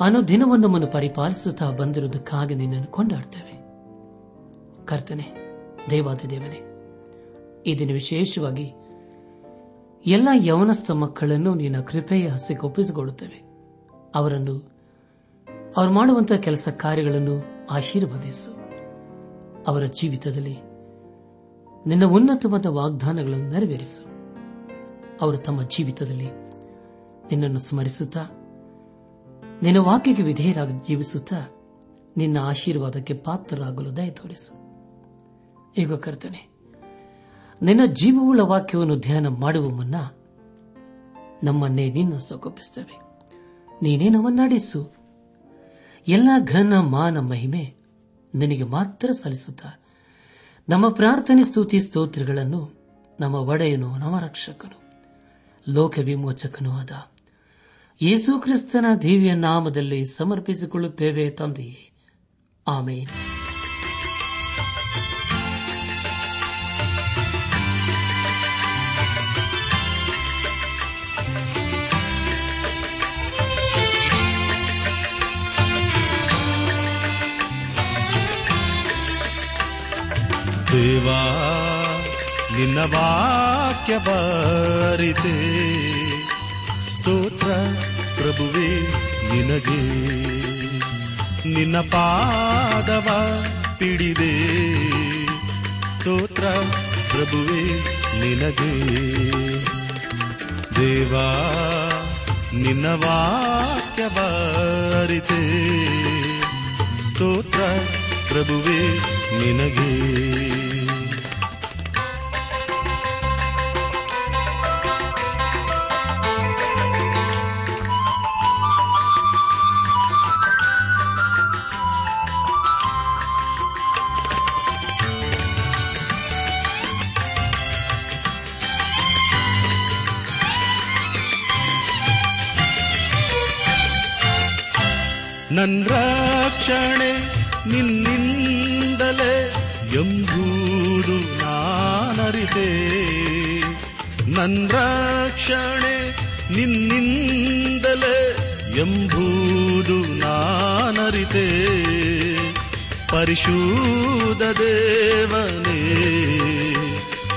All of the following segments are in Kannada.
ಅನುದಿನವನ್ನು ನಮ್ಮನ್ನು ಪರಿಪಾಲಿಸುತ್ತಾ ಬಂದಿರುವುದಕ್ಕಾಗಿ ನಿನ್ನನ್ನು ಕೊಂಡಾಡ್ತೇವೆ. ಕರ್ತನೆ ದೇವಾದ ದೇವನೇ, ಈ ವಿಶೇಷವಾಗಿ ಎಲ್ಲ ಯವನಸ್ಥ ಮಕ್ಕಳನ್ನು ನಿನ್ನ ಕೃಪೆಯ ಹಸಿಗೆ ಒಪ್ಪಿಸಿಕೊಳ್ಳುತ್ತೇವೆ. ಅವರನ್ನು ಅವರು ಮಾಡುವಂತಹ ಕೆಲಸ ಕಾರ್ಯಗಳನ್ನು ಆಶೀರ್ವದಿಸು. ಅವರ ಜೀವಿತದಲ್ಲಿ ನಿನ್ನ ಉನ್ನತವಾದ ವಾಗ್ದಾನಗಳನ್ನು ನೆರವೇರಿಸು. ಅವರು ತಮ್ಮ ಜೀವಿತದಲ್ಲಿ ನಿನ್ನನ್ನು ಸ್ಮರಿಸುತ್ತಾ ನಿನ್ನ ವಾಕ್ಯಕ್ಕೆ ವಿಧೇಯರಾಗಿ ಜೀವಿಸುತ್ತಾ ನಿನ್ನ ಆಶೀರ್ವಾದಕ್ಕೆ ಪಾತ್ರರಾಗಲು ದಯ ತೋರಿಸು. ಈಗ ಕರ್ತನೆ, ನಿನ್ನ ಜೀವವುಳ್ಳ ವಾಕ್ಯವನ್ನು ಧ್ಯಾನ ಮಾಡುವ ಮುನ್ನ ನಮ್ಮನ್ನೇ ನಿನ್ನ ಸೊಗೊಪ್ಪಿಸುತ್ತೇವೆ ನೀನೇ ನಮ್ಮನ್ನಾಡಿಸು ಎಲ್ಲ ಘನ ಮಾನ ಮಹಿಮೆ ನಿನಗೆ ಮಾತ್ರ ಸಲ್ಲಿಸುತ್ತಾ ನಮ್ಮ ಪ್ರಾರ್ಥನೆ ಸ್ತುತಿ ಸ್ತೋತ್ರಗಳನ್ನು ನಮ್ಮ ಒಡೆಯನು ನಮ್ಮ ರಕ್ಷಕನು ಲೋಕ ವಿಮೋಚಕನೂ ಆದ ಯೇಸು ಕ್ರಿಸ್ತನ ದೇವಿಯ ನಾಮದಲ್ಲಿ ಸಮರ್ಪಿಸಿಕೊಳ್ಳುತ್ತೇವೆ ತಂದೆಯೇ. ಆಮೇಲೆ ದೇವಾ ನಿನ್ನ ವಾಕ್ಯ ಬಾರಿತೆ. ಸ್ತೋತ್ರ, ಪ್ರಭುವೇ, ನಿನಗೆ. ನಿನ್ನ ಪಾದವ ಪಿಡಿದೆ ಸ್ತೋತ್ರ, ಪ್ರಭುವೇ, ನಿನಗೆ. ದೇವಾ, ನಿನ್ನ ವಾಕ್ಯ ಬಾರಿತೆ. ಸ್ತೋತ್ರ, ಪ್ರಭುವೇ, ನಿನಗೆ. ನನ್ ರಕ್ಷಣೆ ನಿನ್ನಿಂದಲೇ ಎಂಬುದು ನಾನರಿತೆ. ನನ್ ರಕ್ಷಣೆ ನಿನ್ನಿಂದಲೇ ಎಂಬುದು ನಾನರಿತೆ. ಪರಿಶುದ್ಧ ದೇವನೇ,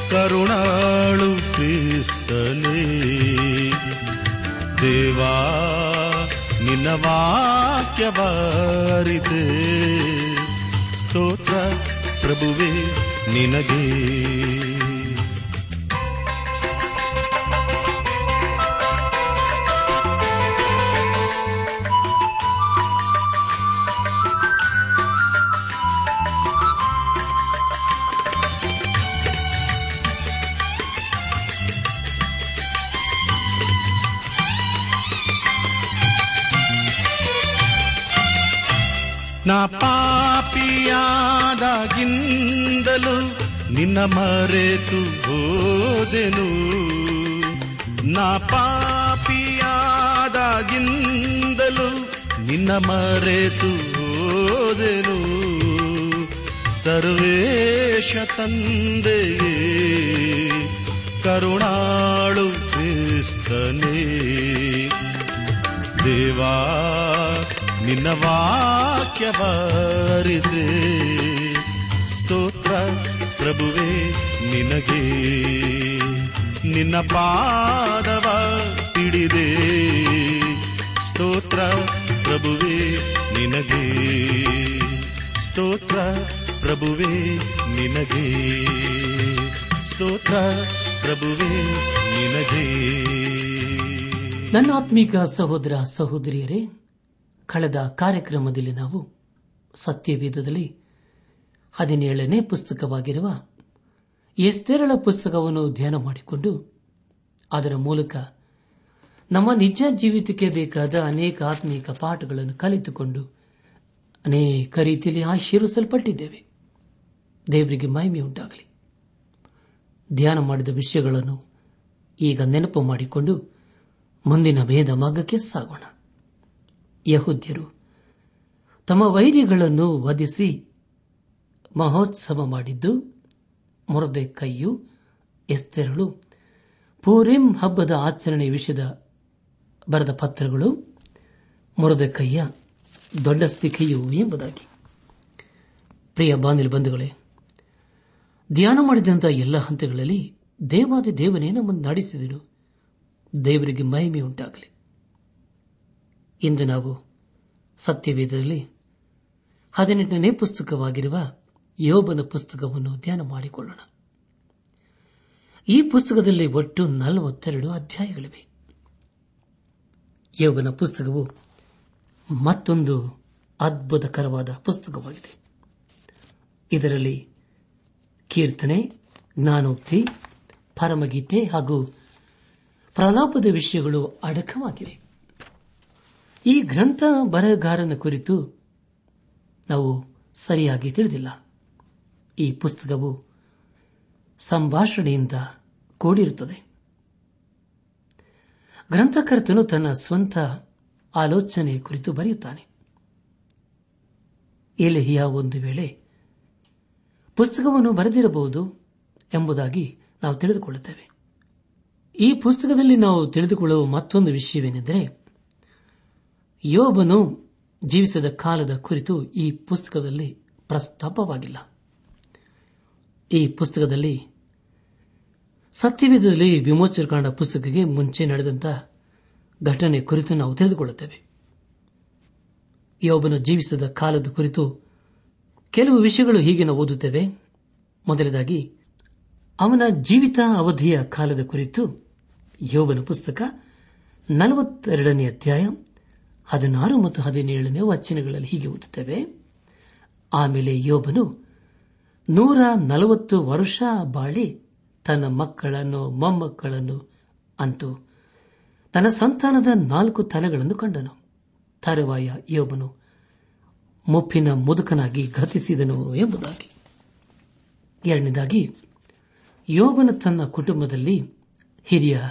ಕರುಣಾಳು ಕ್ರಿಸ್ತನೇ. ದೇವಾ ನಿನ್ನ ವಾಕ್ಯ ಬಾರಿದೆ ಸ್ತೋತ್ರ ಪ್ರಭುವೇ ನಿನಗೆ. ನಾ ಪಾಪಿಯಾದಾಗಿಂದಲೂ ನಿನ್ನ ಮರೆತು ಹೋದೆನು. ನಾ ಪಾಪಿಯಾದಾಗಿಂದಲೂ ನಿನ್ನ ಮರೆತು ಹೋದೆನು. ಸರ್ವೇಶ ತಂದೆಯೇ, ಕರುಣಾಳು ಕ್ರಿಸ್ತನೇ. ದೇವಾ ನಿನ್ನ ವಾಕ್ಯ ಬಾರಿದೆ. ಸ್ತೋತ್ರ ಪ್ರಭುವೇ ನಿನಗೆ. ನಿನ್ನ ಪಾದವ ಹಿಡಿದೆ. ಸ್ತೋತ್ರ ಪ್ರಭುವೇ ನಿನಗೆ. ಸ್ತೋತ್ರ ಪ್ರಭುವೇ ನಿನಗೆ. ಸ್ತೋತ್ರ ಪ್ರಭುವೇ ನಿನಗೆ. ನನ್ನ ಆತ್ಮೀಕ ಸಹೋದರ ಸಹೋದರಿಯರೇ ಕಳೆದ ಕಾರ್ಯಕ್ರಮದಲ್ಲಿ ನಾವು ಸತ್ಯವೇದದಲ್ಲಿ ಹದಿನೇಳನೇ ಪುಸ್ತಕವಾಗಿರುವ ಎಸ್ತೆರಳ ಪುಸ್ತಕವನ್ನು ಧ್ಯಾನ ಮಾಡಿಕೊಂಡು ಅದರ ಮೂಲಕ ನಮ್ಮ ನಿಜ ಜೀವಿತಕ್ಕೆ ಬೇಕಾದ ಅನೇಕ ಆತ್ಮೀಕ ಪಾಠಗಳನ್ನು ಕಲಿತುಕೊಂಡು ಅನೇಕ ರೀತಿಯಲ್ಲಿ ಆಶೀರ್ವಿಸಲ್ಪಟ್ಟಿದ್ದೇವೆ. ದೇವರಿಗೆ ಮಹಿಮೆಯುಂಟಾಗಲಿ ಧ್ಯಾನ ಮಾಡಿದ ವಿಷಯಗಳನ್ನು ಈಗ ನೆನಪು ಮಾಡಿಕೊಂಡು ಮುಂದಿನ ಭೇದ ಮಾರ್ಗಕ್ಕೆ ಸಾಗೋಣ. ಯಹುದ್ಯರು. ತಮ್ಮ ವೈರಿಗಳನ್ನು ವಧಿಸಿ ಮಹೋತ್ಸವ ಮಾಡಿದ್ದು ಮೊರದೆ ಕೈಯು ಎಸ್ತೆರಳು. ಪೂರಿಂ ಹಬ್ಬದ ಆಚರಣೆ ವಿಷಯದ ಬರೆದ ಪತ್ರಗಳು ಮೊರದೆ ಕೈಯ ದೊಡ್ಡ ಸ್ಥಿಕೆಯು ಎಂಬುದಾಗಿ. ಪ್ರಿಯ ಬಾನಿಲ್ ಬಂಧುಗಳೇ, ಧ್ಯಾನ ಮಾಡಿದಂತಹ ಎಲ್ಲ ಹಂತಗಳಲ್ಲಿ ದೇವಾದಿ ದೇವನೇ ನಮ್ಮನ್ನು ನಡೆಸಿದನು ದೇವರಿಗೆ ಮಹಿಮೆ ಉಂಟಾಗಲಿ ಇಂದು ನಾವು ಸತ್ಯವೇದದಲ್ಲಿ ಹದಿನೆಂಟನೇ ಪುಸ್ತಕವಾಗಿರುವ ಯೋಬನ ಪುಸ್ತಕವನ್ನು ಧ್ಯಾನ ಮಾಡಿಕೊಳ್ಳೋಣ. ಈ ಪುಸ್ತಕದಲ್ಲಿ ಒಟ್ಟು ನಲವತ್ತೆರಡು ಅಧ್ಯಾಯಗಳಿವೆ. ಯೋಬನ ಪುಸ್ತಕವು ಮತ್ತೊಂದು ಅದ್ಭುತಕರವಾದ ಪುಸ್ತಕವಾಗಿದೆ. ಇದರಲ್ಲಿ ಕೀರ್ತನೆ, ಜ್ಞಾನೋಕ್ತಿ, ಪರಮಗೀತೆ ಹಾಗೂ ಪ್ರಲಾಪದ ವಿಷಯಗಳು ಅಡಕವಾಗಿವೆ. ಈ ಗ್ರಂಥ ಬರಹಗಾರನ ಕುರಿತು ನಾವು ಸರಿಯಾಗಿ ತಿಳಿದಿಲ್ಲ. ಈ ಪುಸ್ತಕವು ಸಂಭಾಷಣೆಯಿಂದ ಕೂಡಿರುತ್ತದೆ. ಗ್ರಂಥಕರ್ತನು ತನ್ನ ಸ್ವಂತ ಆಲೋಚನೆ ಕುರಿತು ಬರೆಯುತ್ತಾನೆ. ಎಲೆಹಿಯ ಒಂದು ವೇಳೆ ಪುಸ್ತಕವನ್ನು ಬರೆದಿರಬಹುದು ಎಂಬುದಾಗಿ ನಾವು ತಿಳಿದುಕೊಳ್ಳುತ್ತೇವೆ. ಈ ಪುಸ್ತಕದಲ್ಲಿ ನಾವು ತಿಳಿದುಕೊಳ್ಳುವ ಮತ್ತೊಂದು ವಿಷಯವೇನೆಂದರೆ ಯೋಬನು ಜೀವಿಸಿದ ಕಾಲದ ಕುರಿತು ಈ ಪುಸ್ತಕದಲ್ಲಿ ಪ್ರಸ್ತಾಪವಾಗಿಲ್ಲ. ಈ ಪುಸ್ತಕದಲ್ಲಿ ಸತ್ಯವೇದದಲ್ಲಿ ವಿಮೋಚನಕಾಂಡ ಪುಸ್ತಕಕ್ಕೆ ಮುಂಚೆ ನಡೆದಂತಹ ಘಟನೆ ಕುರಿತು ನಾವು ತಿಳಿದುಕೊಳ್ಳುತ್ತೇವೆ. ಯೋಬನು ಜೀವಿಸಿದ ಕಾಲದ ಕುರಿತು ಕೆಲವು ವಿಷಯಗಳು ಹೀಗೆ ನಾವು ಓದುತ್ತೇವೆ. ಮೊದಲದಾಗಿ ಅವನ ಜೀವಿತ ಅವಧಿಯ ಕಾಲದ ಕುರಿತು ಯೋಬನ ಪುಸ್ತಕ ನಲವತ್ತೆರಡನೇ ಅಧ್ಯಾಯ ಹದಿನಾರು ಮತ್ತು ಹದಿನೇಳನೇ ವಚನಗಳಲ್ಲಿ ಹೀಗೆ ಓದುತ್ತೇವೆ. ಆಮೇಲೆ ಯೋಬನು, ನೂರ ನಲವತ್ತು ವರ್ಷ ಬಾಳಿ ತನ್ನ ಮಕ್ಕಳನ್ನು, ಮೊಮ್ಮಕ್ಕಳನ್ನು ಅಂತೂ ತನ್ನ ಸಂತಾನದ ನಾಲ್ಕು ತಲೆಗಳನ್ನು ಕಂಡನು. ತರುವಾಯ ಯೋಬನು ಮುಪ್ಪಿನ ಮುದುಕನಾಗಿ ಗತಿಸಿದನು ಎಂಬುದಾಗಿ. ಎರಡನೇದಾಗಿ, ಯೋಬನು ತನ್ನ ಕುಟುಂಬದಲ್ಲಿ ಹಿರಿಯ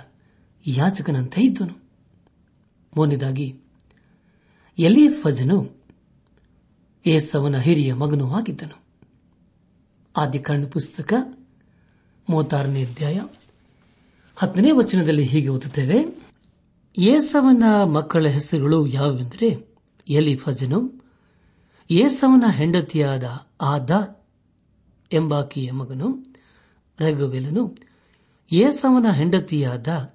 ಯಾಚಕನಂತೆ ಇದ್ದನು. ಮೂರನೇದಾಗಿ ಎಲಿಫಜನು ಏಸವನ ಹಿರಿಯ ಮಗನೂ ಆಗಿದ್ದನು. ಆದಿಕಾಂಡ ಪುಸ್ತಕ ಮೂವತ್ತಾರನೇ ಅಧ್ಯಾಯ ಹತ್ತನೇ ವಚನದಲ್ಲಿ ಹೀಗೆ ಓದುತ್ತೇವೆ, ಏಸವನ ಮಕ್ಕಳ ಹೆಸರುಗಳು ಯಾವುವೆಂದರೆ ಎಲಿಫಜನು, ಏಸವನ ಹೆಂಡತಿಯಾದ ಆದ ಎಂಬಾಕಿಯ ಮಗನು, ರಘುವೆಲನು, ಏಸವನ ಹೆಂಡತಿಯಾದ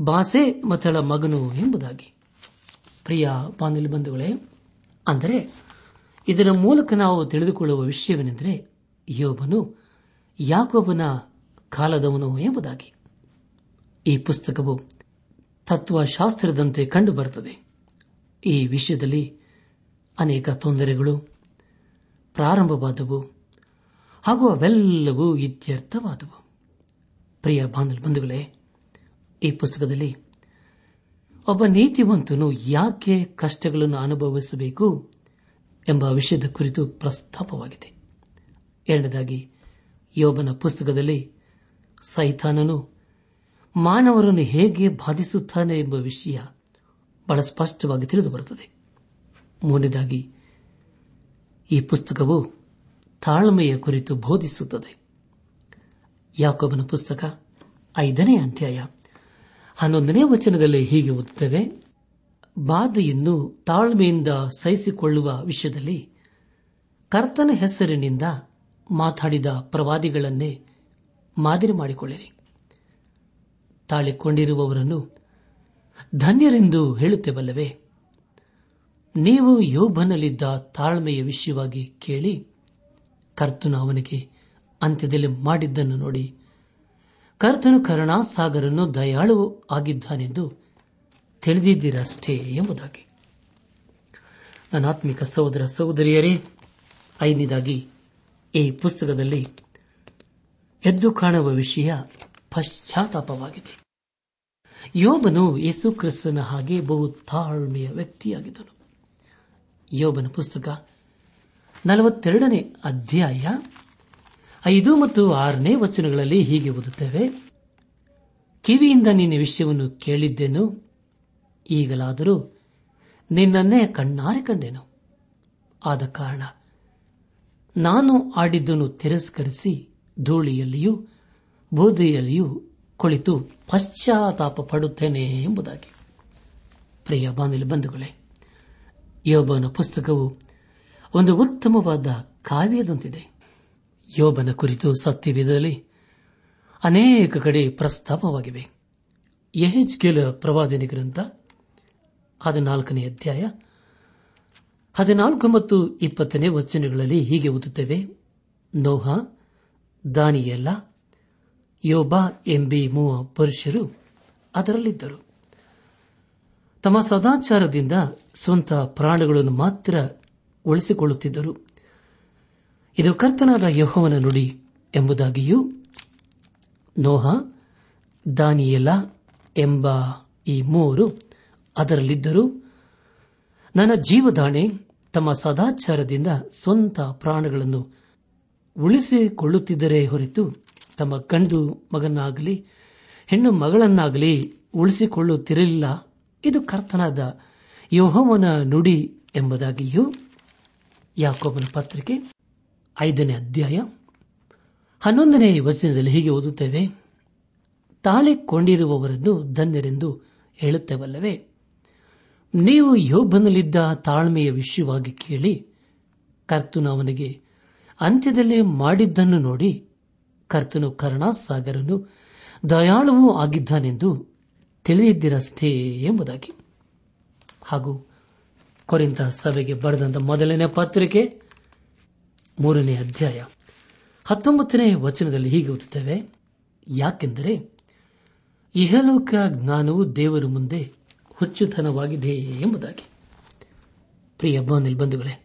ಬಾಸೆ ಮತಳ ಮಗನು ಎಂಬುದಾಗಿ. ಪ್ರಿಯ ಬಾನಿಲ್ ಬಂಧುಗಳೇ, ಅಂದರೆ ಇದರ ಮೂಲಕ ನಾವು ತಿಳಿದುಕೊಳ್ಳುವ ವಿಷಯವೇನೆಂದರೆ ಯೋಬನು ಯಾಕೋಬನ ಕಾಲದವನು ಎಂಬುದಾಗಿ. ಈ ಪುಸ್ತಕವು ತತ್ವಶಾಸ್ತ್ರದಂತೆ ಕಂಡುಬರುತ್ತದೆ. ಈ ವಿಷಯದಲ್ಲಿ ಅನೇಕ ತೊಂದರೆಗಳು ಪ್ರಾರಂಭವಾದವು ಹಾಗೂ ಅವೆಲ್ಲವೂ ಇತ್ಯರ್ಥವಾದವು. ಪ್ರಿಯ ಬಾಂಧವ ಬಂಧುಗಳೇ, ಈ ಪುಸ್ತಕದಲ್ಲಿ ಒಬ್ಬ ನೀತಿವಂತನು ಯಾಕೆ ಕಷ್ಟಗಳನ್ನು ಅನುಭವಿಸಬೇಕು ಎಂಬ ವಿಷಯದ ಕುರಿತು ಪ್ರಸ್ತಾಪವಾಗಿದೆ. ಎರಡನೇದಾಗಿ, ಯೋಬನ ಪುಸ್ತಕದಲ್ಲಿ ಸೈತಾನನು ಮಾನವರನ್ನು ಹೇಗೆ ಬಾಧಿಸುತ್ತಾನೆ ಎಂಬ ವಿಷಯ ಬಹಳ ಸ್ಪಷ್ಟವಾಗಿ ತಿಳಿದುಬರುತ್ತದೆ. ಮೂರನೇದಾಗಿ, ಈ ಪುಸ್ತಕವು ತಾಳ್ಮೆಯ ಕುರಿತು ಬೋಧಿಸುತ್ತದೆ. ಯಾಕೋಬನ ಪುಸ್ತಕ ಐದನೇ ಅಧ್ಯಾಯ ಹನ್ನೊಂದನೇ ವಚನದಲ್ಲಿ ಹೀಗೆ ಓದುತ್ತೇವೆ, ಬಾಧೆಯನ್ನು ತಾಳ್ಮೆಯಿಂದ ಸಹಿಸಿಕೊಳ್ಳುವ ವಿಷಯದಲ್ಲಿ ಕರ್ತನ ಹೆಸರಿನಿಂದ ಮಾತಾಡಿದ ಪ್ರವಾದಿಗಳನ್ನೇ ಮಾದರಿ ಮಾಡಿಕೊಳ್ಳಿರಿ. ತಾಳಿಕೊಂಡಿರುವವರನ್ನು ಧನ್ಯರೆಂದು ಹೇಳುತ್ತೇವಲ್ಲವೇ? ನೀವು ಯೋಭನಲ್ಲಿದ್ದ ತಾಳ್ಮೆಯ ವಿಷಯವಾಗಿ ಕೇಳಿ, ಕರ್ತನು ಅವನಿಗೆ ಅಂತ್ಯದಲ್ಲಿ ಮಾಡಿದ್ದನ್ನು ನೋಡಿ ಕರ್ತನು ಕರುಣಾಸಾಗರನ್ನು ದಯಾಳು ಆಗಿದ್ದಾನೆಂದು ತಿಳಿದಿದ್ದೀರಷ್ಟೇ ಎಂಬುದಾಗಿ. ಅನಾತ್ಮಿಕ ಸಹೋದರ ಸಹೋದರಿಯರೇ, ಐದನೇದಾಗಿ ಈ ಪುಸ್ತಕದಲ್ಲಿ ಎದ್ದು ಕಾಣುವ ವಿಷಯ ಪಶ್ಚಾತ್ತಾಪವಾಗಿದೆ. ಯೋಬನು ಯೇಸು ಕ್ರಿಸ್ತನ ಹಾಗೆ ಬಹು ತಾಳ್ಮೆಯ ವ್ಯಕ್ತಿಯಾಗಿದ್ದನು. ಯೋಬನ ಪುಸ್ತಕ ನಲವತ್ತೆರಡನೇ ಅಧ್ಯಾಯ ಐದು ಮತ್ತು ಆರನೇ ವಚನಗಳಲ್ಲಿ ಹೀಗೆ ಓದುತ್ತೇವೆ. ಕಿವಿಯಿಂದ ನಿನ್ನ ವಿಷಯವನ್ನು ಕೇಳಿದ್ದೆನು. ಈಗಲಾದರೂ ನಿನ್ನನ್ನೇ ಕಣ್ಣಾರೆ ಕಂಡೆನು. ಆದ ಕಾರಣ ನಾನು ಆಡಿದ್ದನ್ನು ತಿರಸ್ಕರಿಸಿ ಧೂಳಿಯಲ್ಲಿಯೂ ಬೂದಿಯಲ್ಲಿಯೂ ಕುಳಿತು ಪಶ್ಚಾತ್ತಾಪ ಪಡುತ್ತೇನೆ ಎಂಬುದಾಗಿ. ಪ್ರಿಯ ಬಾನಿಲು ಬಂಧುಗಳೇ, ಯೋಬನ ಪುಸ್ತಕವು ಒಂದು ಉತ್ತಮವಾದ ಕಾವ್ಯದಂತಿದೆ. ಯೋಬನ ಕುರಿತು ಸತ್ಯವಿದ್ದಲ್ಲಿ ಅನೇಕ ಕಡೆ ಪ್ರಸ್ತಾಪವಾಗಿವೆ. ಯಹೆಜ್ಕೇಲ ಪ್ರವಾದನೆ ಗ್ರಂಥ, ಹದಿನಾಲ್ಕನೇ ಅಧ್ಯಾಯ, ಹದಿನಾಲ್ಕು ಮತ್ತು ಇಪ್ಪತ್ತನೇ ವಚನಗಳಲ್ಲಿ ಹೀಗೆ ಓದುತ್ತೇವೆ. ನೋಹ ದಾನಿಯಲ್ಲ ಯೋಬ ಎಂಬಿ ಮೂವ ಪುರುಷರು ಅದರಲ್ಲಿದ್ದರು. ತಮ್ಮ ಸದಾಚಾರದಿಂದ ಸ್ವಂತ ಪ್ರಾಣಗಳನ್ನು ಮಾತ್ರ ಉಳಿಸಿಕೊಳ್ಳುತ್ತಿದ್ದರು. ಇದು ಕರ್ತನಾದ ಯಹೋವನ ನುಡಿ ಎಂಬುದಾಗಿಯೂ ನೋಹ, ದಾನಿಯಲ ಎಂಬ ಈ ಮೂವರು ಅದರಲ್ಲಿದ್ದರೂ ನನ್ನ ಜೀವದಾಣೆ ತಮ್ಮ ಸದಾಚಾರದಿಂದ ಸ್ವಂತ ಪ್ರಾಣಗಳನ್ನು ಉಳಿಸಿಕೊಳ್ಳುತ್ತಿದ್ದರೇ ಹೊರತು ತಮ್ಮ ಗಂಡು ಮಗನಾಗಲಿ, ಹೆಣ್ಣು ಮಗಳನ್ನಾಗಲಿ ಉಳಿಸಿಕೊಳ್ಳುತ್ತಿರಲಿಲ್ಲ. ಇದು ಕರ್ತನಾದ ಯೋಹವನ ನುಡಿ ಎಂಬುದಾಗಿಯೂ ಯಾಕೋಬನ ಪತ್ರಿಕೆ ಐದನೇ ಅಧ್ಯಾಯ. ಹನ್ನೊಂದನೇ ವಚನದಲ್ಲಿ ಹೀಗೆ ಓದುತ್ತೇವೆ. ತಾಳಿಕೊಂಡಿರುವವರನ್ನು ಧನ್ಯರೆಂದು ಹೇಳುತ್ತೇವಲ್ಲವೇ? ನೀವು ಯೋಬನಲ್ಲಿದ್ದ ತಾಳ್ಮೆಯ ವಿಷಯವಾಗಿ ಕೇಳಿ, ಕರ್ತನು ಅವನಿಗೆ ಅಂತ್ಯದಲ್ಲಿ ಮಾಡಿದ್ದನ್ನು ನೋಡಿ, ಕರ್ತನು ಕರುಣಾಸಾಗರನು ದಯಾಳುವೂ ಆಗಿದ್ದಾನೆಂದು ತಿಳಿಯದಿರಷ್ಟೇ ಎಂಬುದಾಗಿ. ಹಾಗೂ ಕೊರಿಂತ ಸಭೆಗೆ ಬರೆದಂತ ಮೊದಲನೇ ಪತ್ರಿಕೆ ಮೂರನೇ ಅಧ್ಯಾಯ. ಹತ್ತೊಂಬತ್ತನೇ ವಚನದಲ್ಲಿ ಹೀಗೆ ಓದುತ್ತೇವೆ, ಯಾಕೆಂದರೆ ಇಹಲೋಕ ಜ್ಞಾನವು ದೇವರ ಮುಂದೆ ಹುಚ್ಚುತನವಾಗಿದೆ ಎಂಬುದಾಗಿ. ಪ್ರಿಯ ಬಂಧುಗಳೇ,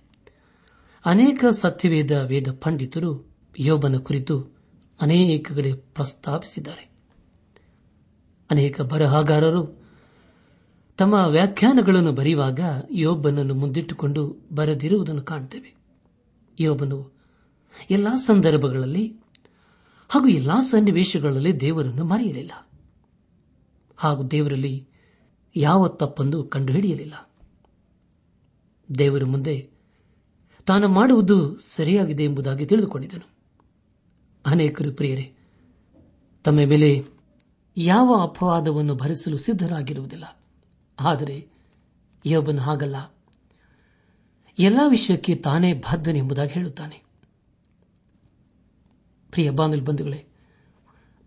ಅನೇಕ ಸತ್ಯವೇದ ವೇದ ಪಂಡಿತರು ಯೋಬನ ಕುರಿತು ಅನೇಕ ಕಡೆ ಪ್ರಸ್ತಾಪಿಸಿದ್ದಾರೆ. ಅನೇಕ ಬರಹಗಾರರು ತಮ್ಮ ವ್ಯಾಖ್ಯಾನಗಳನ್ನು ಬರೆಯುವಾಗ ಯೋಬನನ್ನು ಮುಂದಿಟ್ಟುಕೊಂಡು ಬರೆದಿರುವುದನ್ನು ಕಾಣುತ್ತೇವೆ ಯೋಬನು, ಎಲ್ಲಾ ಸಂದರ್ಭಗಳಲ್ಲಿ ಹಾಗೂ ಎಲ್ಲಾ ಸನ್ನಿವೇಶಗಳಲ್ಲಿ ದೇವರನ್ನು ಮರೆಯಲಿಲ್ಲ. ಹಾಗೂ ದೇವರಲ್ಲಿ ಯಾವ ತಪ್ಪನ್ನು ಕಂಡುಹಿಡಿಯಲಿಲ್ಲ. ದೇವರ ಮುಂದೆ ತಾನು ಮಾಡುವುದು ಸರಿಯಾಗಿದೆ ಎಂಬುದಾಗಿ ತಿಳಿದುಕೊಂಡಿದ್ದನು. ಅನೇಕರು ಪ್ರಿಯರೇ, ತಮ್ಮ ಮೇಲೆ ಯಾವ ಅಪವಾದವನ್ನು ಭರಿಸಲು ಸಿದ್ಧರಾಗಿರುವುದಿಲ್ಲ. ಆದರೆ ಯೋಬನು ಹಾಗಲ್ಲ. ಎಲ್ಲ ವಿಷಯಕ್ಕೆ ತಾನೇ ಎಂಬುದಾಗಿ ಹೇಳುತ್ತಾನೆ. ಪ್ರಿಯ ಬಾಂಧಲ್ ಬಂಧುಗಳೇ,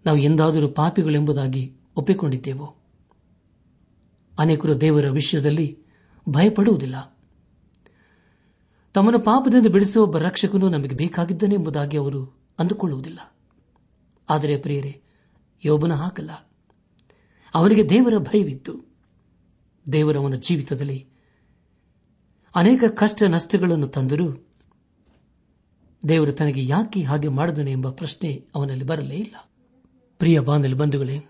ನಾವು ಎಂದಾದರೂ ಪಾಪಿಗಳೆಂಬುದಾಗಿ ಒಪ್ಪಿಕೊಂಡಿದ್ದೇವೋ? ಅನೇಕರು ದೇವರ ವಿಷಯದಲ್ಲಿ ಭಯಪಡುವುದಿಲ್ಲ. ತಮ್ಮನ್ನು ಪಾಪದಿಂದ ಬಿಡಿಸುವ ಒಬ್ಬ ರಕ್ಷಕನು ನಮಗೆ ಬೇಕಾಗಿದ್ದಾನೆ ಎಂಬುದಾಗಿ ಅವರು ಅಂದುಕೊಳ್ಳುವುದಿಲ್ಲ. ಆದರೆ ಪ್ರಿಯರೇ, ಯೋಬನ ಹಾಕಲ್ಲ. ಅವರಿಗೆ ದೇವರ ಭಯವಿತ್ತು. ದೇವರವನ ಜೀವಿತದಲ್ಲಿ ಅನೇಕ ಕಷ್ಟ ನಷ್ಟಗಳನ್ನು ತಂದರೂ ದೇವರು ತನಗೆ ಯಾಕೆ ಹಾಗೆ ಮಾಡಿದನು ಎಂಬ ಪ್ರಶ್ನೆ ಅವನಲ್ಲಿ ಬರಲೇ ಇಲ್ಲ. ಪ್ರಿಯ ಬಾಂಧಲಿ ಬಂಧುಗಳೇ,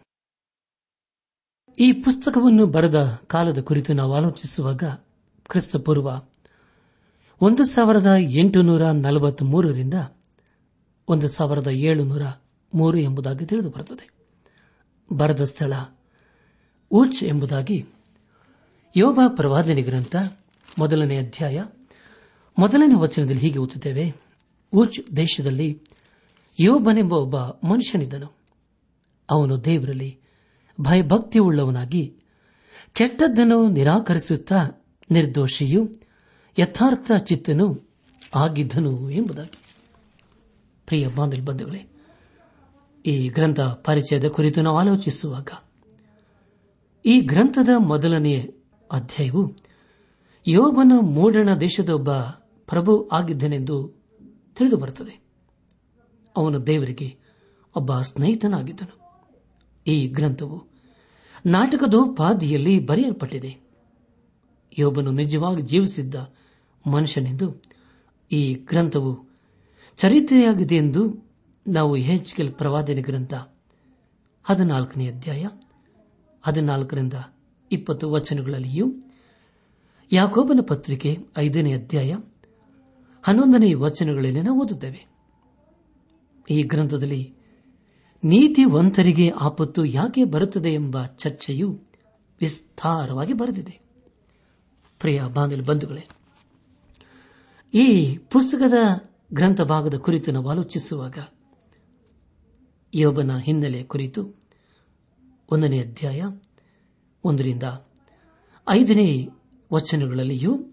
ಈ ಪುಸ್ತಕವನ್ನು ಬರೆದ ಕಾಲದ ಕುರಿತು ನಾವು ಆಲೋಚಿಸುವಾಗ ಕ್ರಿಸ್ತಪೂರ್ವ ಒಂದು ಸಾವಿರದ ಎಂಟುನೂರ ನಲವತ್ಮೂರರಿಂದ ಒಂದು ಸಾವಿರದ ಏಳುನೂರ ಮೂರು ಎಂಬುದಾಗಿ ತಿಳಿದು ಬರುತ್ತದೆ ಬರದ ಸ್ಥಳ ಊಚ್ ಎಂಬುದಾಗಿ ಯೋಗ ಪ್ರವಾದನೆ ಗ್ರಂಥ ಮೊದಲನೇ ಅಧ್ಯಾಯ. ಮೊದಲನೇ ವಚನದಲ್ಲಿ ಹೀಗೆ ಓದುತ್ತೇವೆ. ಊಚ್ ದೇಶದಲ್ಲಿ ಯೋಬನೆಂಬ ಒಬ್ಬ ಮನುಷ್ಯನಿದ್ದನು. ಅವನು ದೇವರಲ್ಲಿ ಭಯಭಕ್ತಿಯುಳ್ಳವನಾಗಿ ಕೆಟ್ಟದ್ದನ್ನು ನಿರಾಕರಿಸುತ್ತಾ ನಿರ್ದೋಷಿಯು ಯಥಾರ್ಥ ಚಿತ್ತನು ಆಗಿದ್ದನು ಎಂಬುದಾಗಿ. ಪ್ರಿಯ ಬಾಂಧಲ್ ಬಂಧುಗಳೇ, ಈ ಗ್ರಂಥ ಪರಿಚಯದ ಕುರಿತು ನಾವು ಆಲೋಚಿಸುವಾಗ ಈ ಗ್ರಂಥದ ಮೊದಲನೆಯ ಅಧ್ಯಾಯವು ಯೋಬನ ಮೂಡಣ ದೇಶದ ಒಬ್ಬ ಪ್ರಭು ಆಗಿದ್ದನೆಂದು ತಿಳಿದು ಬರುತ್ತದೆ ಅವನು ದೇವರಿಗೆ ಒಬ್ಬ ಸ್ನೇಹಿತನಾಗಿದ್ದನು. ಈ ಗ್ರಂಥವು ನಾಟಕದೋಪಾದಿಯಲ್ಲಿ ಬರೆಯಲ್ಪಟ್ಟಿದೆ. ಯೋಬನು ನಿಜವಾಗಿ ಜೀವಿಸಿದ್ದ ಮನುಷ್ಯನೆಂದು ಈ ಗ್ರಂಥವು ಚರಿತ್ರೆಯಾಗಿದೆ ಎಂದು ನಾವು ಹೆಚ್ಕೆಲ್ ಪ್ರವಾದನೆ ಗ್ರಂಥ ಹದಿನಾಲ್ಕನೇ ಅಧ್ಯಾಯ ಹದಿನಾಲ್ಕರಿಂದ ಇಪ್ಪತ್ತು ವಚನಗಳಲ್ಲಿಯೂ ಯಾಕೋಬನ ಪತ್ರಿಕೆ ಐದನೇ ಅಧ್ಯಾಯ ಹನ್ನೊಂದನೇ ವಚನಗಳಲ್ಲಿ ನಾವು ಓದುತ್ತೇವೆ. ಈ ಗ್ರಂಥದಲ್ಲಿ ನೀತಿವಂತರಿಗೆ ಆಪತ್ತು ಯಾಕೆ ಬರುತ್ತದೆ ಎಂಬ ಚರ್ಚೆಯು ವಿಸ್ತಾರವಾಗಿ ಬರೆದಿದೆ. ಪ್ರಿಯ ಬಂಧುಗಳೇ, ಈ ಪುಸ್ತಕದ ಗ್ರಂಥ ಭಾಗದ ಕುರಿತು ನಾವು ಆಲೋಚಿಸುವಾಗ ಯೋಬನ ಹಿನ್ನೆಲೆ ಕುರಿತು ಒಂದನೇ ಅಧ್ಯಾಯ ಒಂದರಿಂದ ಐದನೇ ವಚನಗಳಲ್ಲಿಯೂ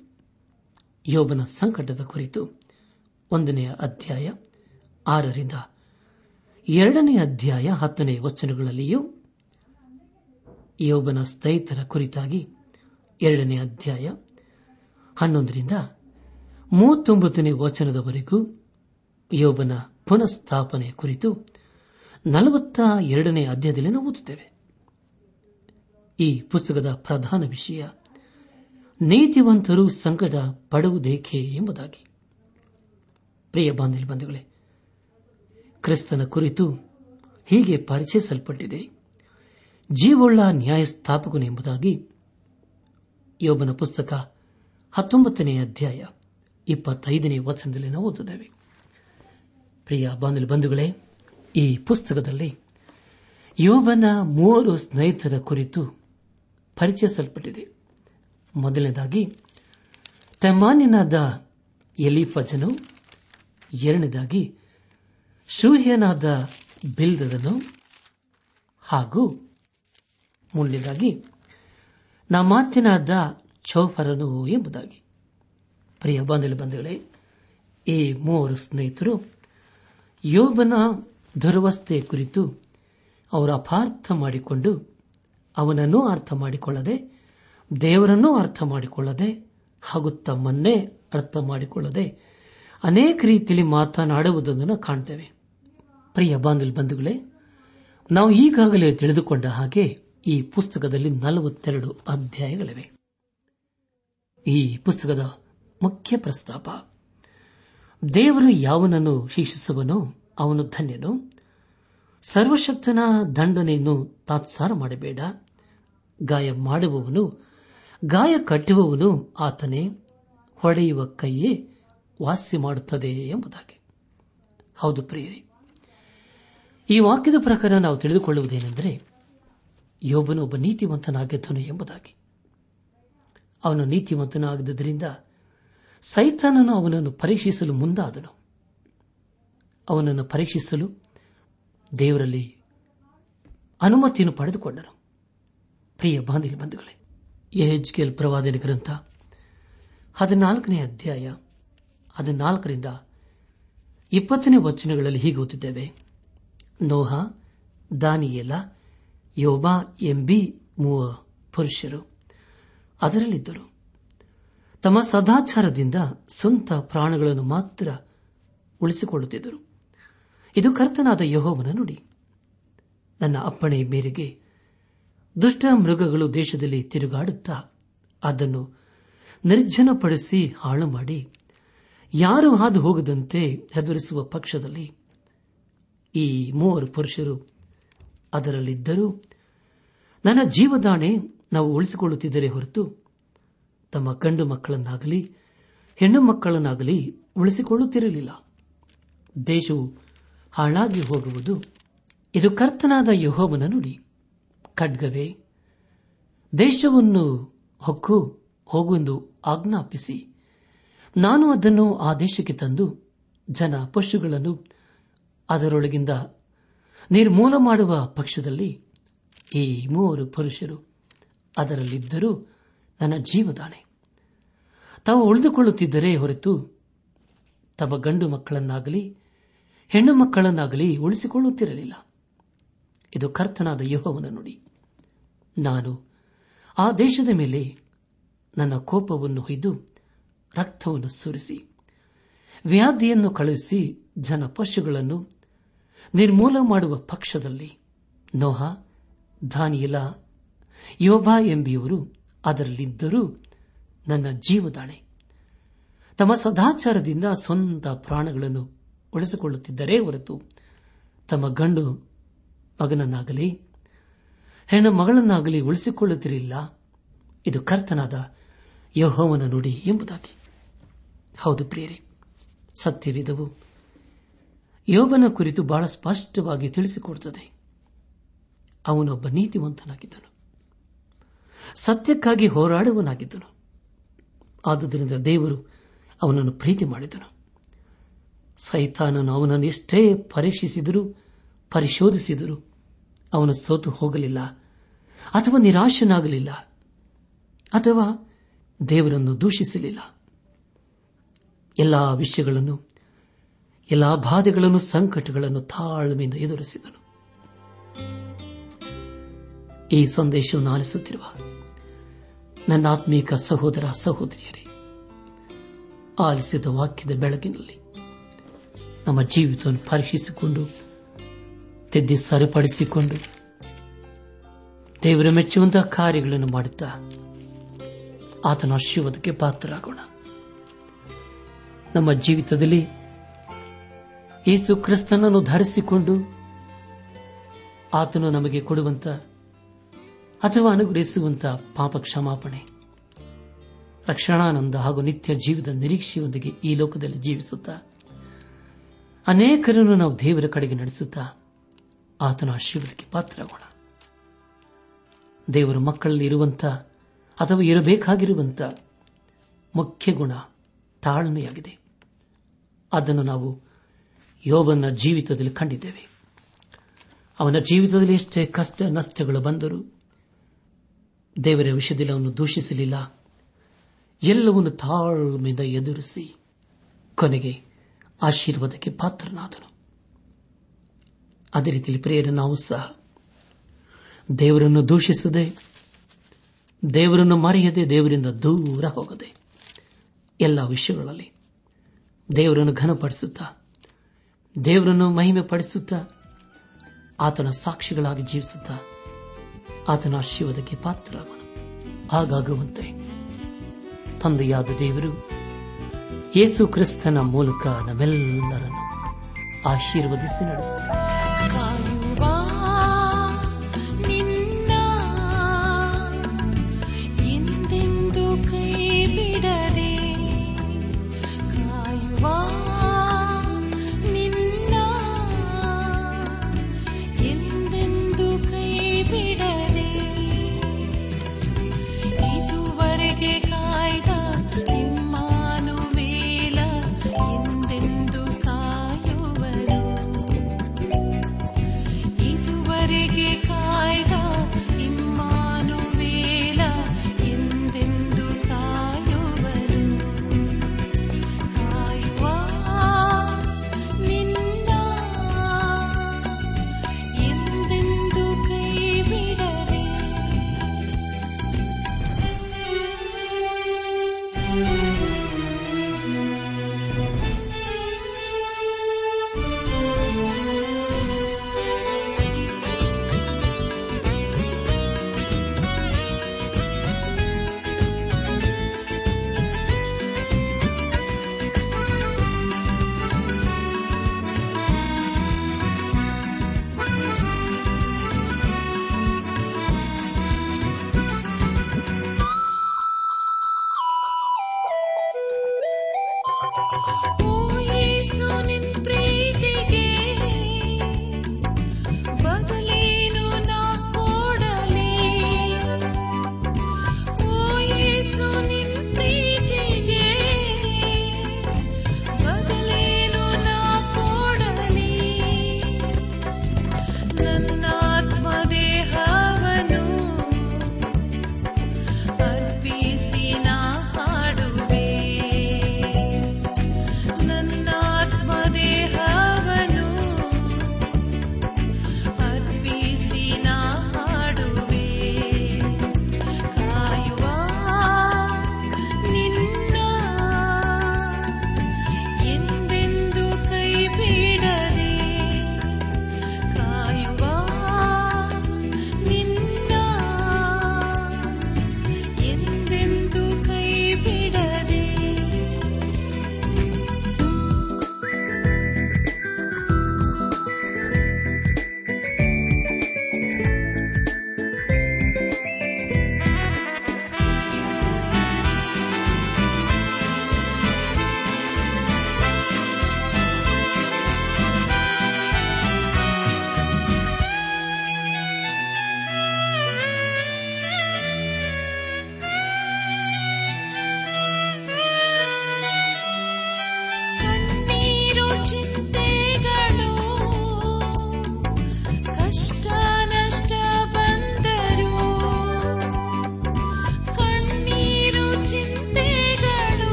ಯೋಬನ ಸಂಕಟದ ಕುರಿತು ಒಂದನೆಯ ಅಧ್ಯಾಯ ಆರರಿಂದ ಎರಡನೇ ಅಧ್ಯಾಯ ಹತ್ತನೇ ವಚನಗಳಲ್ಲಿಯೂ ಯೋಬನ ಸ್ಥೈತರ ಕುರಿತಾಗಿ ಎರಡನೇ ಅಧ್ಯಾಯ ಹನ್ನೊಂದರಿಂದ ಮೂವತ್ತೊಂಬತ್ತನೇ ವಚನದವರೆಗೂ ಯೋಬನ ಪುನಃಸ್ಥಾಪನೆ ಕುರಿತು ನಲವತ್ತ ಎರಡನೇ ಅಧ್ಯಾಯದಲ್ಲಿ ನಾವು ಓದುತ್ತೇವೆ. ಈ ಪುಸ್ತಕದ ಪ್ರಧಾನ ವಿಷಯ ನೀತಿವಂತರು ಸಂಕಟ ಪಡುವುದೇಕೆ ಎಂಬುದಾಗಿ. ಪ್ರಿಯ ಬಂಧುಗಳೇ, ಕ್ರಿಸ್ತನ ಕುರಿತು ಹೀಗೆ ಪರಿಚಯಿಸಲ್ಪಟ್ಟಿದೆ. ಜೀವೊಳ್ಳ ನ್ಯಾಯಸ್ಥಾಪಕನು ಎಂಬುದಾಗಿ ಯೋಬನ ಪುಸ್ತಕ ಹತ್ತೊಂಬತ್ತನೇ ಅಧ್ಯಾಯ ಇಪ್ಪತ್ತೈದನೇ ವಚನದಲ್ಲಿ ನಾವು ಓದುತ್ತೇವೆ. ಪ್ರಿಯ ಬಂಧುಗಳೇ, ಈ ಪುಸ್ತಕದಲ್ಲಿ ಯೋಬನ ಮೂವರು ಸ್ನೇಹಿತರ ಕುರಿತು ಪರಿಚಯಿಸಲ್ಪಟ್ಟಿದೆ. ಮೊದಲನೇದಾಗಿ, ತೆಮಾನ್ಯನಾದ ಎಲಿಫಜನು. ಎರಡನೇದಾಗಿ, ಶೂಹ್ಯನಾದ ಬಿಲ್ದದನು ಹಾಗೂ ಮುಂದಿನದಾಗಿ ನಮಾತಿನಾದ ಚೌಫರನು ಎಂಬುದಾಗಿ. ಪ್ರಿಯ ಬಾಂಧವ್ಯ ಬಂಧುಗಳೇ, ಈ ಮೂವರು ಸ್ನೇಹಿತರು ಯೋಬನ ದುರವಸ್ಥೆ ಕುರಿತು ಅವರು ಅಪಾರ್ಥ ಮಾಡಿಕೊಂಡು ಅವನನ್ನು ಅರ್ಥ ಮಾಡಿಕೊಳ್ಳದೆ ದೇವರನ್ನೂ ಅರ್ಥ ಮಾಡಿಕೊಳ್ಳದೆ ಹಾಗೂ ತಮ್ಮನ್ನೇ ಅರ್ಥ ಮಾಡಿಕೊಳ್ಳದೆ ಅನೇಕ ರೀತಿಯಲ್ಲಿ ಮಾತನಾಡುವುದನ್ನು ಕಾಣ್ತೇವೆ. ಪ್ರಿಯ ಬಾಂಧಲ್ ಬಂಧುಗಳೇ, ನಾವು ಈಗಾಗಲೇ ತಿಳಿದುಕೊಂಡ ಹಾಗೆ ಈ ಪುಸ್ತಕದಲ್ಲಿ ನಲವತ್ತೆರಡು ಅಧ್ಯಾಯಗಳಿವೆ. ಈ ಪುಸ್ತಕದ ಮುಖ್ಯ ಪ್ರಸ್ತಾಪ, ದೇವರು ಯಾವನನ್ನು ಶಿಕ್ಷಿಸುವನೋ ಅವನು ಧನ್ಯನು. ಸರ್ವಶಕ್ತನ ದಂಡನೆಯನ್ನು ತಾತ್ಸಾರ ಮಾಡಬೇಡ. ಗಾಯ ಮಾಡುವವನು ಗಾಯ ಕಟ್ಟುವವನು ಆತನೇ ಹೊಡೆಯುವ ಕೈಯೇ ವಾಸಿ ಮಾಡುತ್ತದೆ ಎಂಬುದಾಗಿ. ಹೌದು ಪ್ರಿಯರಿ, ಈ ವಾಕ್ಯದ ಪ್ರಕಾರ ನಾವು ತಿಳಿದುಕೊಳ್ಳುವುದೇನೆಂದರೆ ಯೋಬನು ಒಬ್ಬ ನೀತಿವಂತನಾಗಿದ್ದನು ಎಂಬುದಾಗಿ. ಅವನು ನೀತಿವಂತನಾಗಿದ್ದರಿಂದ ಸೈತಾನನು ಅವನನ್ನು ಪರೀಕ್ಷಿಸಲು ಮುಂದಾದನು. ಅವನನ್ನು ಪರೀಕ್ಷಿಸಲು ದೇವರಲ್ಲಿ ಅನುಮತಿಯನ್ನು ಪಡೆದುಕೊಂಡನು. ಪ್ರಿಯ ಬಾಂಧವ್ಯ ಬಂಧುಗಳೇ ಎಹೆಚ್ಕೆಲ್ ಪ್ರವಾದನ ಗ್ರಂಥ, ಹದಿನಾಲ್ಕನೇ ಅಧ್ಯಾಯ, ಹದಿನಾಲ್ಕರಿಂದ ಇಪ್ಪತ್ತನೇ ವಚನಗಳಲ್ಲಿ ಹೀಗೆ ಓದುತ್ತೇವೆ ನೋಹ, ದಾನಿಯೇಲ, ಯೋಬಾ ಎಂಬಿ ಮೂವ ಪುರುಷರು. ಅದರಲ್ಲಿದ್ದರು. ತಮ್ಮ ಸದಾಚಾರದಿಂದ ಸ್ವಂತ ಪ್ರಾಣಗಳನ್ನು ಮಾತ್ರ ಉಳಿಸಿಕೊಳ್ಳುತ್ತಿದ್ದರು. ಇದು ಕರ್ತನಾದ ಯಹೋವನ ನುಡಿ. ನನ್ನ ಅಪ್ಪಣೆ ಮೇರೆಗೆ ದುಷ್ಟ ಮೃಗಗಳು ದೇಶದಲ್ಲಿ ತಿರುಗಾಡುತ್ತಾ ಅದನ್ನು ನಿರ್ಜನಪಡಿಸಿ ಹಾಳು ಮಾಡಿ ಯಾರು ಹಾದು ಹೋಗದಂತೆ ಹೆದರಿಸುವ ಪಕ್ಷದಲ್ಲಿ ಈ ಮೂವರು ಪುರುಷರು ಅದರಲ್ಲಿದ್ದರೂ ನನ್ನ ಜೀವದಾಣೆ ನಾವು ಉಳಿಸಿಕೊಳ್ಳುತ್ತಿದ್ದರೆ ಹೊರತು ತಮ್ಮ ಗಂಡು ಮಕ್ಕಳನ್ನಾಗಲಿ ಹೆಣ್ಣು ಮಕ್ಕಳನ್ನಾಗಲಿ ಉಳಿಸಿಕೊಳ್ಳುತ್ತಿರಲಿಲ್ಲ. ದೇಶವು ಹಾಳಾಗಿ ಹೋಗುವುದು. ಇದು ಕರ್ತನಾದ ಯಹೋವನ ನುಡಿ. ಖಡ್ಗವೇ? ದೇಶವನ್ನು ಹೊಕ್ಕು ಹೋಗುವೆಂದು ಆಜ್ಞಾಪಿಸಿ. ನಾನು ಅದನ್ನು ಆ ದೇಶಕ್ಕೆ ತಂದು ಜನ ಪಶುಗಳನ್ನು ಅದರೊಳಗಿಂದ ನಿರ್ಮೂಲ ಮಾಡುವ ಪಕ್ಷದಲ್ಲಿ ಈ ಮೂವರು ಪುರುಷರು ಅದರಲ್ಲಿದ್ದರೂ ನನ್ನ ಜೀವದಾನೆ ತಾವು ಉಳಿದುಕೊಳ್ಳುತ್ತಿದ್ದರೆ ಹೊರತು ತಮ್ಮ ಗಂಡು ಮಕ್ಕಳನ್ನಾಗಲಿ, ಹೆಣ್ಣು ಮಕ್ಕಳನ್ನಾಗಲಿ ಉಳಿಸಿಕೊಳ್ಳುತ್ತಿರಲಿಲ್ಲ. ಇದು ಕರ್ತನಾದ ಯಹೋವನ ನುಡಿ. ನಾನು. ಆ ದೇಶದ ಮೇಲೆ ನನ್ನ ಕೋಪವನ್ನು ಹೊಯ್ದು ರಕ್ತವನ್ನು ಸುರಿಸಿ, ವ್ಯಾಧಿಯನ್ನು ಕಳುಹಿಸಿ ಜನ ಪಶುಗಳನ್ನು ನಿರ್ಮೂಲ ಮಾಡುವ ಪಕ್ಷದಲ್ಲಿ ನೋಹ, ದಾನಿಯಲ ಯೋಭಾ ಎಂಬಿಯವರು ಅದರಲ್ಲಿದ್ದರೂ ನನ್ನ ಜೀವದಾಣೆ. ತಮ್ಮ ಸದಾಚಾರದಿಂದ ಸ್ವಂತ ಪ್ರಾಣಗಳನ್ನು ಉಳಿಸಿಕೊಳ್ಳುತ್ತಿದ್ದರೇ ಹೊರತು ತಮ್ಮ ಗಂಡು ಮಗನನ್ನಾಗಲಿ ಹೆಣ್ಣು ಮಗಳನ್ನಾಗಲಿ ಉಳಿಸಿಕೊಳ್ಳುತ್ತಿರಲಿಲ್ಲ. ಇದು ಕರ್ತನಾದ ಯಹೋವನ ನುಡಿ ಎಂಬುದಾಗಿ. ಹೌದು ಪ್ರಿಯರೇ, ಸತ್ಯವಿದವು. ಯೋಬನ ಕುರಿತು ಬಹಳ ಸ್ಪಷ್ಟವಾಗಿ ತಿಳಿಸಿಕೊಡುತ್ತದೆ. ಅವನೊಬ್ಬ ನೀತಿವಂತನಾಗಿದ್ದನು. ಸತ್ಯಕ್ಕಾಗಿ ಹೋರಾಡುವನಾಗಿದ್ದನು ಆದುದರಿಂದ ದೇವರು ಅವನನ್ನು ಪ್ರೀತಿ ಮಾಡಿದನು. ಸೈತಾನನು ಅವನನ್ನು ಎಷ್ಟೇ ಪರೀಕ್ಷಿಸಿದರೂ, ಪರಿಶೋಧಿಸಿದರೂ ಅವನು ಸೋತು ಹೋಗಲಿಲ್ಲ ಅಥವಾ ನಿರಾಶನಾಗಲಿಲ್ಲ ಅಥವಾ ದೇವರನ್ನು ದೂಷಿಸಲಿಲ್ಲ. ಎಲ್ಲಾ ವಿಷಯಗಳನ್ನು, ಎಲ್ಲಾ ಬಾಧೆಗಳನ್ನು, ಸಂಕಟಗಳನ್ನು ತಾಳ್ಮೆಯಿಂದ ಎದುರಿಸಿದನು. ಈ ಸಂದೇಶವನ್ನು ಆಲಿಸುತ್ತಿರುವ ನನ್ನ ಆತ್ಮೀಕ ಸಹೋದರ ಸಹೋದರಿಯರೇ, ಆಲಿಸಿದ ವಾಕ್ಯದ ಬೆಳಕಿನಲ್ಲಿ ನಮ್ಮ ಜೀವಿತವನ್ನು ಪರೀಕ್ಷಿಸಿಕೊಂಡು ತಿದ್ದಿ ಸರಿಪಡಿಸಿಕೊಂಡು ದೇವರ ಮೆಚ್ಚುವಂತಹ ಕಾರ್ಯಗಳನ್ನು ಮಾಡುತ್ತಾ ಆತನ ಆಶೀರ್ವಾದಕ್ಕೆ ಪಾತ್ರರಾಗೋಣ. ನಮ್ಮ ಜೀವಿತದಲ್ಲಿ ಯೇಸು ಕ್ರಿಸ್ತನನ್ನು ಧರಿಸಿಕೊಂಡು ಆತನು ನಮಗೆ ಕೊಡುವಂತ ಅಥವಾ ಅನುಗ್ರಹಿಸುವಂತ ಪಾಪ ಕ್ಷಮಾಪಣೆ ರಕ್ಷಣಾನಂದ ಹಾಗೂ ನಿತ್ಯ ಜೀವದ ನಿರೀಕ್ಷೆಯೊಂದಿಗೆ ಈ ಲೋಕದಲ್ಲಿ ಜೀವಿಸುತ್ತಾ ಅನೇಕರನ್ನು ನಾವು ದೇವರ ಕಡೆಗೆ ನಡೆಸುತ್ತಾ ಆತನ ಆಶೀರ್ವಾದಕ್ಕೆ ಪಾತ್ರರಾಗೋಣ. ದೇವರ ಮಕ್ಕಳಲ್ಲಿ ಇರುವಂತ ಅಥವಾ ಇರಬೇಕಾಗಿರುವಂತ ಮುಖ್ಯ ಗುಣ ತಾಳ್ಮೆಯಾಗಿದೆ. ಅದನ್ನು ನಾವು ಯೋಬನ ಜೀವಿತದಲ್ಲಿ ಕಂಡಿದ್ದೇವೆ. ಅವನ ಜೀವಿತದಲ್ಲಿ ಎಷ್ಟೇ ಕಷ್ಟ, ನಷ್ಟಗಳು ಬಂದರೂ ದೇವರ ವಿಷಯದಲ್ಲಿ ಅವನು ದೂಷಿಸಲಿಲ್ಲ. ಎಲ್ಲವನ್ನು ತಾಳ್ಮೆಯಿಂದ ಎದುರಿಸಿ ಕೊನೆಗೆ ಆಶೀರ್ವಾದಕ್ಕೆ ಪಾತ್ರನಾದನು. ಅದೇ ರೀತಿಯಲ್ಲಿ ಪ್ರಿಯರು ನಾವು ಸಹ. ದೇವರನ್ನು ದೂಷಿಸದೆ, ದೇವರನ್ನು ಮರೆಯದೆ, ದೇವರಿಂದ ದೂರ ಹೋಗದೆ. ಎಲ್ಲ ವಿಷಯಗಳಲ್ಲಿ ದೇವರನ್ನು ಘನಪಡಿಸುತ್ತಾ, ದೇವರನ್ನು ಮಹಿಮೆ ಪಡಿಸುತ್ತಾ ಆತನ ಸಾಕ್ಷಿಗಳಾಗಿ ಜೀವಿಸುತ್ತಾ, ಆತನ ಆಶೀರ್ವಾದಕ್ಕೆ ಪಾತ್ರರಾಗೋಣ. ಹಾಗಾಗುವಂತೆ ತಂದೆಯಾದ ದೇವರು ಯೇಸು ಕ್ರಿಸ್ತನ ಮೂಲಕ ನಮ್ಮೆಲ್ಲರನ್ನು ಆಶೀರ್ವದಿಸಿ ನಡೆಸಲಿ.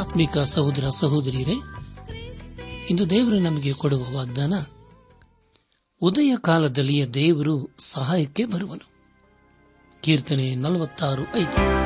ಆತ್ಮಿಕ ಸಹೋದರ ಸಹೋದರಿಯರೇ, ಇಂದು ದೇವರು ನಮಗೆ ಕೊಡುವ ವಾಗ್ದಾನ, ಉದಯ ಕಾಲದಲ್ಲಿಯೇ ದೇವರು ಸಹಾಯಕ್ಕೆ ಬರುವನು. ಕೀರ್ತನೆ ನಲವತ್ತಾರು ಐದು.